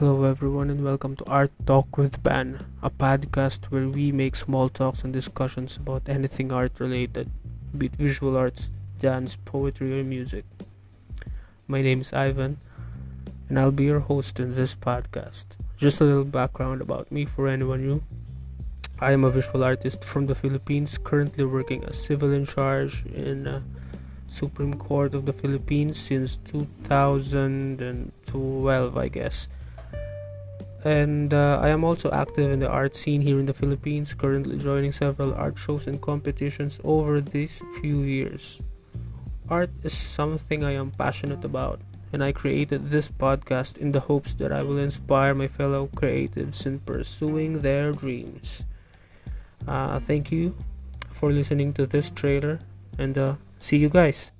Hello, everyone, and welcome to Art Talk with Ban, a podcast where we make small talks and discussions about anything art related, be it visual arts, dance, poetry, or music. My name is Ivan, and I'll be your host in this podcast. Just a little background about me for anyone new. I am a visual artist from the Philippines, currently working as civil in charge in uh, Supreme Court of the Philippines since 2012, I guess and uh, I am also active in the art scene here in the Philippines, currently joining several art shows and competitions over these few years. Art is something I am passionate about, and I created this podcast in the hopes that I will inspire my fellow creatives in pursuing their dreams. Uh, thank you for listening to this trailer, and uh, see you guys.